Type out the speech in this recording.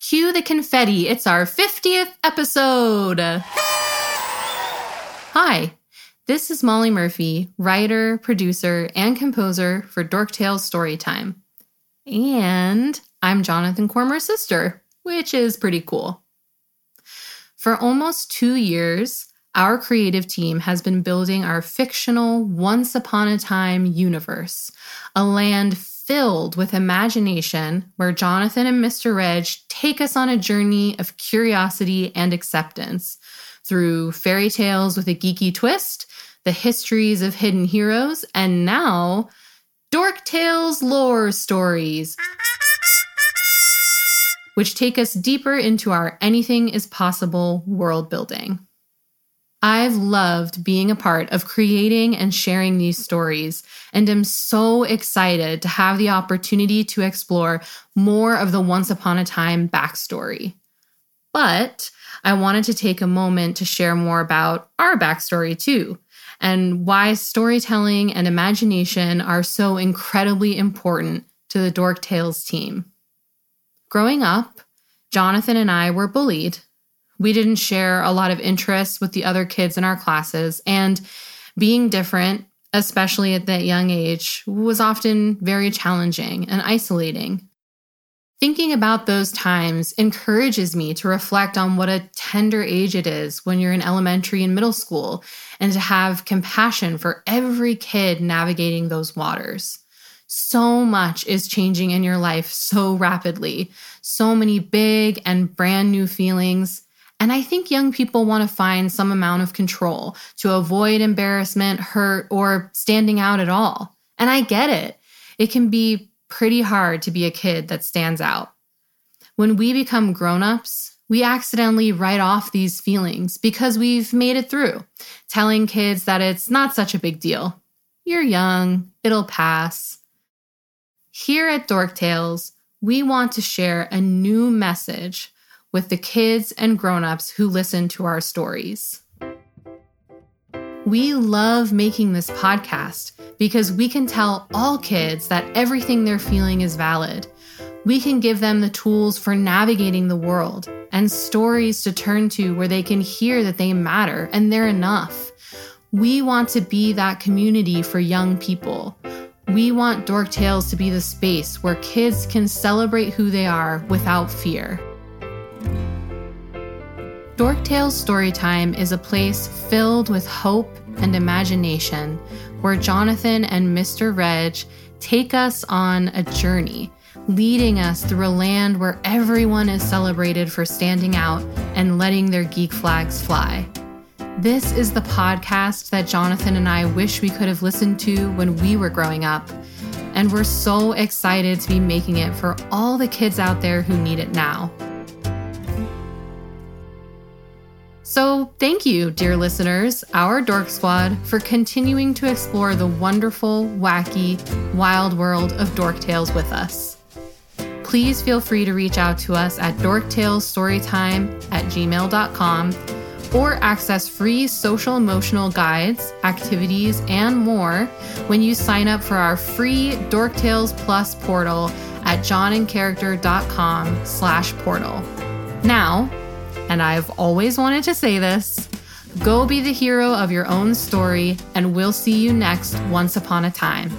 Cue the confetti. It's our 50th episode. Hi, this is Molly Murphy, writer, producer, and composer for Dork Tales Storytime. And I'm Jonathan Cormer's sister, which is pretty cool. For almost two years, our creative team has been building our fictional Once Upon a Time universe, a land filled with imagination where Jonathan and Mr. Reg take us on a journey of curiosity and acceptance through fairy tales with a geeky twist, the histories of hidden heroes, and now Dork Tales lore stories, which take us deeper into our anything is possible world building. I've loved being a part of creating and sharing these stories, and am so excited to have the opportunity to explore more of the Once Upon a Time backstory. But I wanted to take a moment to share more about our backstory too, and why storytelling and imagination are so incredibly important to the Dork Tales team. Growing up, Jonathan and I were bullied we didn't share a lot of interests with the other kids in our classes, and being different, especially at that young age, was often very challenging and isolating. Thinking about those times encourages me to reflect on what a tender age it is when you're in elementary and middle school and to have compassion for every kid navigating those waters. So much is changing in your life so rapidly, so many big and brand new feelings and I think young people want to find some amount of control to avoid embarrassment, hurt, or standing out at all. And I get it. It can be pretty hard to be a kid that stands out. When we become grown-ups, we accidentally write off these feelings because we've made it through, telling kids that it's not such a big deal. You're young, it'll pass. Here at Dork Tales, we want to share a new message with the kids and grown-ups who listen to our stories. We love making this podcast because we can tell all kids that everything they're feeling is valid. We can give them the tools for navigating the world and stories to turn to where they can hear that they matter and they're enough. We want to be that community for young people. We want Dork Tales to be the space where kids can celebrate who they are without fear. Dork Tales Storytime is a place filled with hope and imagination where Jonathan and Mr. Reg take us on a journey, leading us through a land where everyone is celebrated for standing out and letting their geek flags fly. This is the podcast that Jonathan and I wish we could have listened to when we were growing up. And we're so excited to be making it for all the kids out there who need it now. So, thank you, dear listeners, our Dork Squad, for continuing to explore the wonderful, wacky, wild world of Dork Tales with us. Please feel free to reach out to us at dorktalesstorytime at gmail.com or access free social emotional guides, activities, and more when you sign up for our free Dork Tales Plus portal at johnandcharacter.com slash portal. Now, and I've always wanted to say this go be the hero of your own story, and we'll see you next once upon a time.